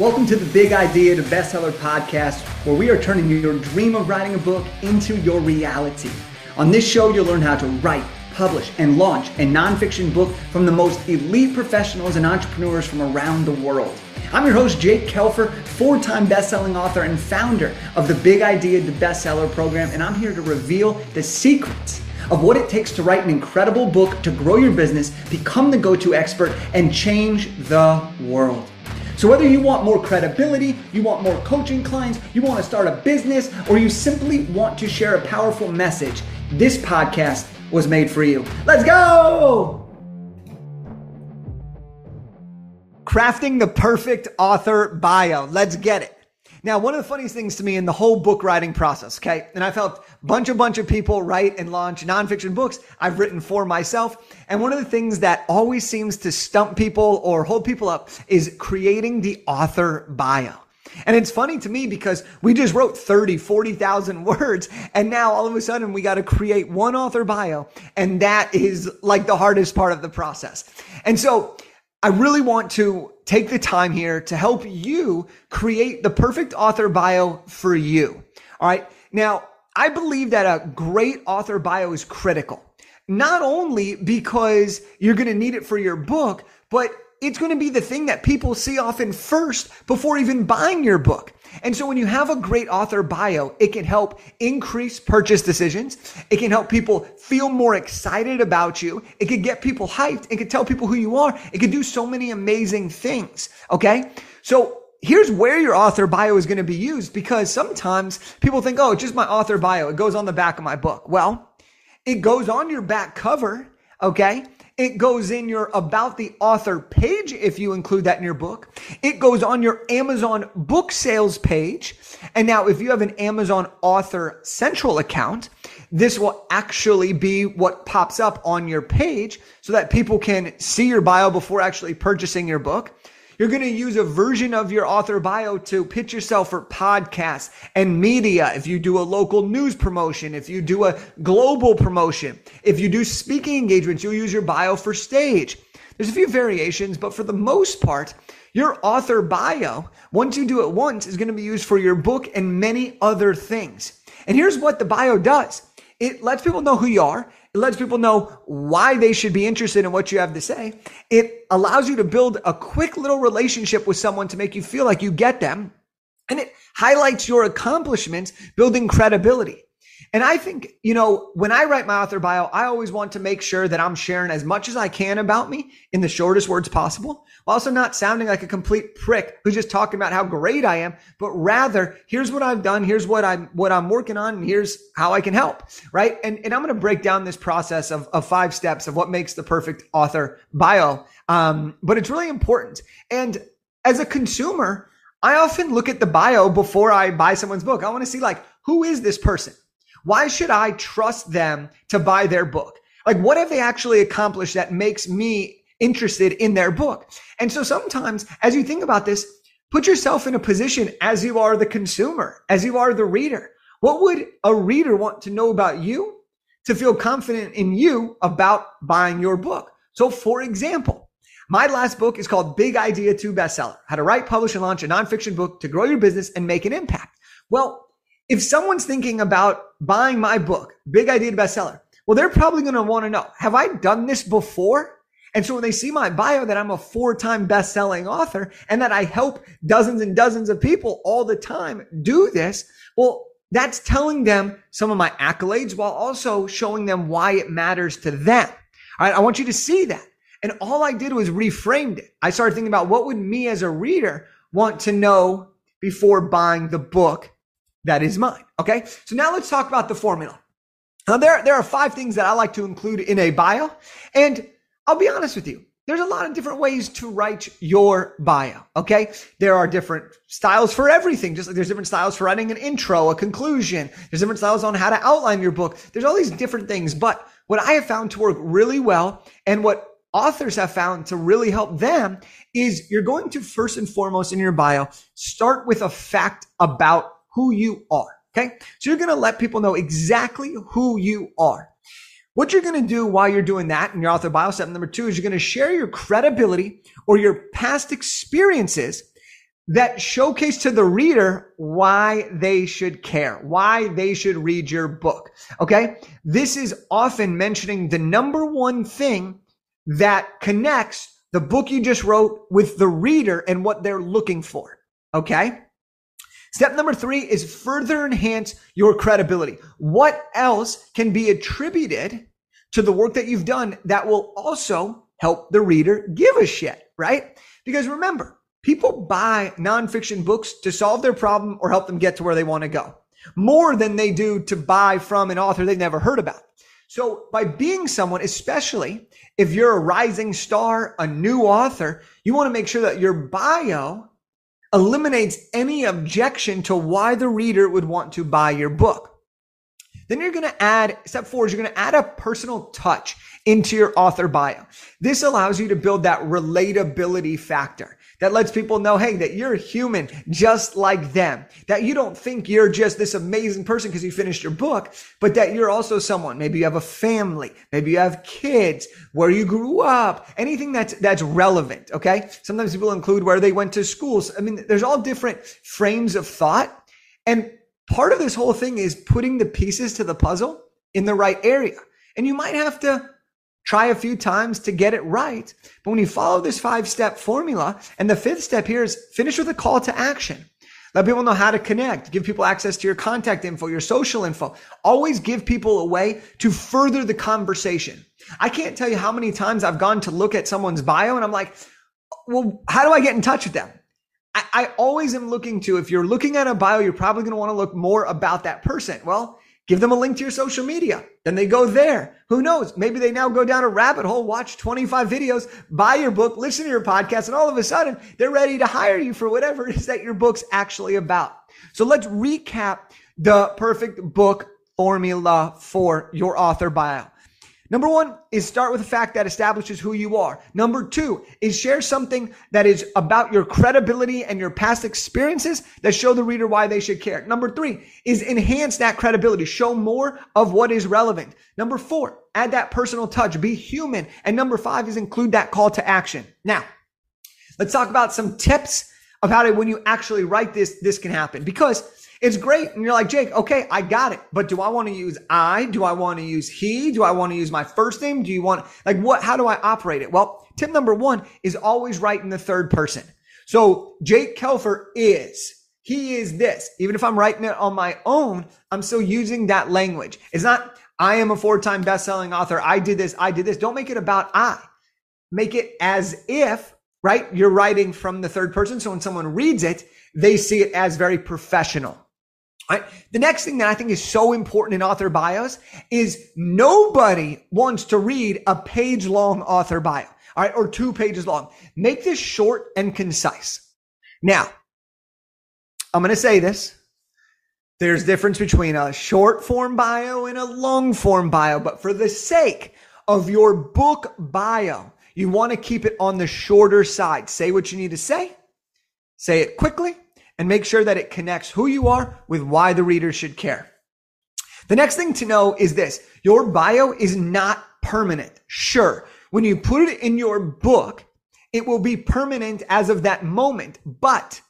Welcome to the Big Idea to Bestseller podcast, where we are turning your dream of writing a book into your reality. On this show, you'll learn how to write, publish, and launch a nonfiction book from the most elite professionals and entrepreneurs from around the world. I'm your host, Jake Kelfer, four time best-selling author and founder of the Big Idea to Bestseller program, and I'm here to reveal the secrets of what it takes to write an incredible book to grow your business, become the go to expert, and change the world. So, whether you want more credibility, you want more coaching clients, you want to start a business, or you simply want to share a powerful message, this podcast was made for you. Let's go! Crafting the perfect author bio. Let's get it. Now, one of the funniest things to me in the whole book writing process, okay, and I've helped bunch, a bunch of people write and launch nonfiction books I've written for myself. And one of the things that always seems to stump people or hold people up is creating the author bio. And it's funny to me because we just wrote 30, 40,000 words. And now all of a sudden we got to create one author bio. And that is like the hardest part of the process. And so I really want to take the time here to help you create the perfect author bio for you. All right. Now, I believe that a great author bio is critical, not only because you're going to need it for your book, but it's going to be the thing that people see often first before even buying your book. And so when you have a great author bio, it can help increase purchase decisions. It can help people feel more excited about you. It can get people hyped. It can tell people who you are. It can do so many amazing things. Okay. So here's where your author bio is going to be used because sometimes people think, oh, it's just my author bio. It goes on the back of my book. Well, it goes on your back cover. Okay. It goes in your about the author page if you include that in your book. It goes on your Amazon book sales page. And now if you have an Amazon author central account, this will actually be what pops up on your page so that people can see your bio before actually purchasing your book. You're going to use a version of your author bio to pitch yourself for podcasts and media. If you do a local news promotion, if you do a global promotion, if you do speaking engagements, you'll use your bio for stage. There's a few variations, but for the most part, your author bio, once you do it once, is going to be used for your book and many other things. And here's what the bio does. It lets people know who you are. It lets people know why they should be interested in what you have to say. It allows you to build a quick little relationship with someone to make you feel like you get them. And it highlights your accomplishments, building credibility. And I think, you know, when I write my author bio, I always want to make sure that I'm sharing as much as I can about me in the shortest words possible, while also not sounding like a complete prick who's just talking about how great I am, but rather, here's what I've done, here's what I'm what I'm working on, and here's how I can help. Right. And, and I'm gonna break down this process of, of five steps of what makes the perfect author bio. Um, but it's really important. And as a consumer, I often look at the bio before I buy someone's book. I want to see like, who is this person? Why should I trust them to buy their book? Like, what have they actually accomplished that makes me interested in their book? And so sometimes as you think about this, put yourself in a position as you are the consumer, as you are the reader. What would a reader want to know about you to feel confident in you about buying your book? So for example, my last book is called Big Idea to Bestseller, how to write, publish, and launch a nonfiction book to grow your business and make an impact. Well, if someone's thinking about buying my book, Big Idea to Bestseller, well, they're probably going to want to know, have I done this before? And so when they see my bio that I'm a four time best selling author and that I help dozens and dozens of people all the time do this, well, that's telling them some of my accolades while also showing them why it matters to them. All right. I want you to see that. And all I did was reframed it. I started thinking about what would me as a reader want to know before buying the book that is mine. Okay. So now let's talk about the formula. Now there, there are five things that I like to include in a bio. And I'll be honest with you. There's a lot of different ways to write your bio. Okay. There are different styles for everything. Just like there's different styles for writing an intro, a conclusion. There's different styles on how to outline your book. There's all these different things. But what I have found to work really well and what authors have found to really help them is you're going to first and foremost in your bio start with a fact about who you are. Okay. So you're going to let people know exactly who you are. What you're going to do while you're doing that in your author bio step number two is you're going to share your credibility or your past experiences that showcase to the reader why they should care, why they should read your book. Okay. This is often mentioning the number one thing that connects the book you just wrote with the reader and what they're looking for. Okay. Step number three is further enhance your credibility. What else can be attributed to the work that you've done that will also help the reader give a shit, right? Because remember, people buy nonfiction books to solve their problem or help them get to where they want to go more than they do to buy from an author they've never heard about. So by being someone, especially if you're a rising star, a new author, you want to make sure that your bio eliminates any objection to why the reader would want to buy your book. Then you're going to add, step four is you're going to add a personal touch into your author bio. This allows you to build that relatability factor that lets people know, hey, that you're human just like them, that you don't think you're just this amazing person because you finished your book, but that you're also someone. Maybe you have a family, maybe you have kids, where you grew up, anything that's, that's relevant. Okay. Sometimes people include where they went to schools. I mean, there's all different frames of thought. And part of this whole thing is putting the pieces to the puzzle in the right area. And you might have to try a few times to get it right. But when you follow this five step formula, and the fifth step here is finish with a call to action. Let people know how to connect. Give people access to your contact info, your social info. Always give people a way to further the conversation. I can't tell you how many times I've gone to look at someone's bio and I'm like, well, how do I get in touch with them? I, I always am looking to, if you're looking at a bio, you're probably going to want to look more about that person. Well, Give them a link to your social media. Then they go there. Who knows? Maybe they now go down a rabbit hole, watch 25 videos, buy your book, listen to your podcast, and all of a sudden they're ready to hire you for whatever it is that your book's actually about. So let's recap the perfect book formula for your author bio. Number one is start with a fact that establishes who you are. Number two is share something that is about your credibility and your past experiences that show the reader why they should care. Number three is enhance that credibility. Show more of what is relevant. Number four, add that personal touch. Be human. And number five is include that call to action. Now, let's talk about some tips of how to, when you actually write this, this can happen because it's great. And you're like, Jake, okay, I got it. But do I want to use I? Do I want to use he? Do I want to use my first name? Do you want, like, what, how do I operate it? Well, tip number one is always write in the third person. So Jake Kelfer is, he is this. Even if I'm writing it on my own, I'm still using that language. It's not, I am a four-time best-selling author. I did this. I did this. Don't make it about I. Make it as if, right? You're writing from the third person. So when someone reads it, they see it as very professional. Right? The next thing that I think is so important in author bios is nobody wants to read a page long author bio, all right, or two pages long. Make this short and concise. Now, I'm going to say this. There's difference between a short form bio and a long form bio, but for the sake of your book bio, you want to keep it on the shorter side. Say what you need to say. Say it quickly and make sure that it connects who you are with why the reader should care. The next thing to know is this. Your bio is not permanent. Sure. When you put it in your book, it will be permanent as of that moment, but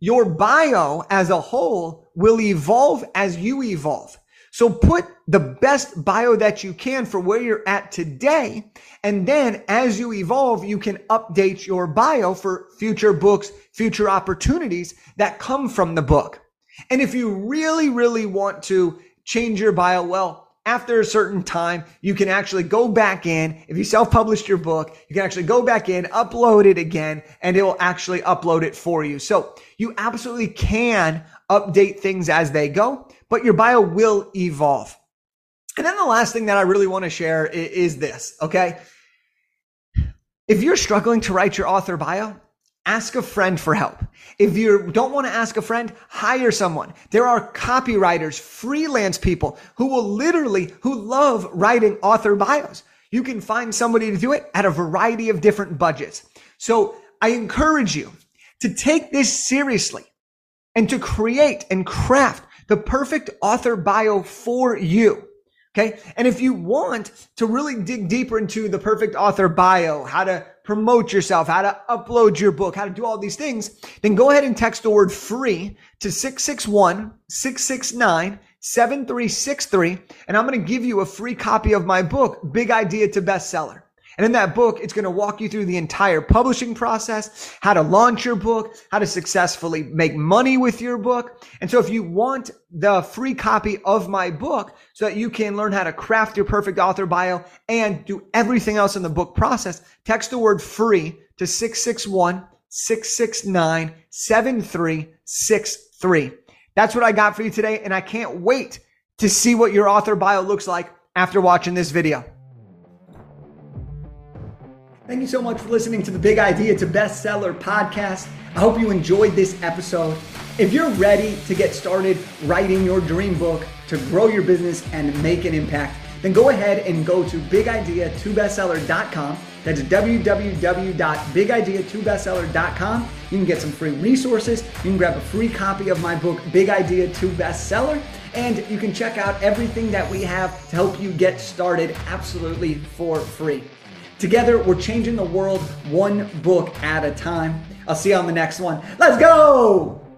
your bio as a whole will evolve as you evolve. So put the best bio that you can for where you're at today. And then as you evolve, you can update your bio for future books, future opportunities that come from the book. And if you really, really want to change your bio, well, after a certain time, you can actually go back in. If you self-published your book, you can actually go back in, upload it again, and it will actually upload it for you. So you absolutely can update things as they go but your bio will evolve. And then the last thing that I really want to share is, this, okay? If you're struggling to write your author bio, ask a friend for help. If you don't want to ask a friend, hire someone. There are copywriters, freelance people who will literally, who love writing author bios. You can find somebody to do it at a variety of different budgets. So I encourage you to take this seriously and to create and craft the perfect author bio for you. Okay. And if you want to really dig deeper into the perfect author bio, how to promote yourself, how to upload your book, how to do all these things, then go ahead and text the word free to 661 669 7363. And I'm going to give you a free copy of my book, Big Idea to Bestseller. And in that book, it's going to walk you through the entire publishing process, how to launch your book, how to successfully make money with your book. And so if you want the free copy of my book so that you can learn how to craft your perfect author bio and do everything else in the book process, text the word free to 661 669 7363. That's what I got for you today. And I can't wait to see what your author bio looks like after watching this video. Thank you so much for listening to the Big Idea to Bestseller podcast. I hope you enjoyed this episode. If you're ready to get started writing your dream book to grow your business and make an impact, then go ahead and go to bigidea2bestseller.com. That's www.bigidea2bestseller.com. You can get some free resources. You can grab a free copy of my book, Big Idea to Bestseller, and you can check out everything that we have to help you get started absolutely for free. Together, we're changing the world one book at a time. I'll see you on the next one. Let's go!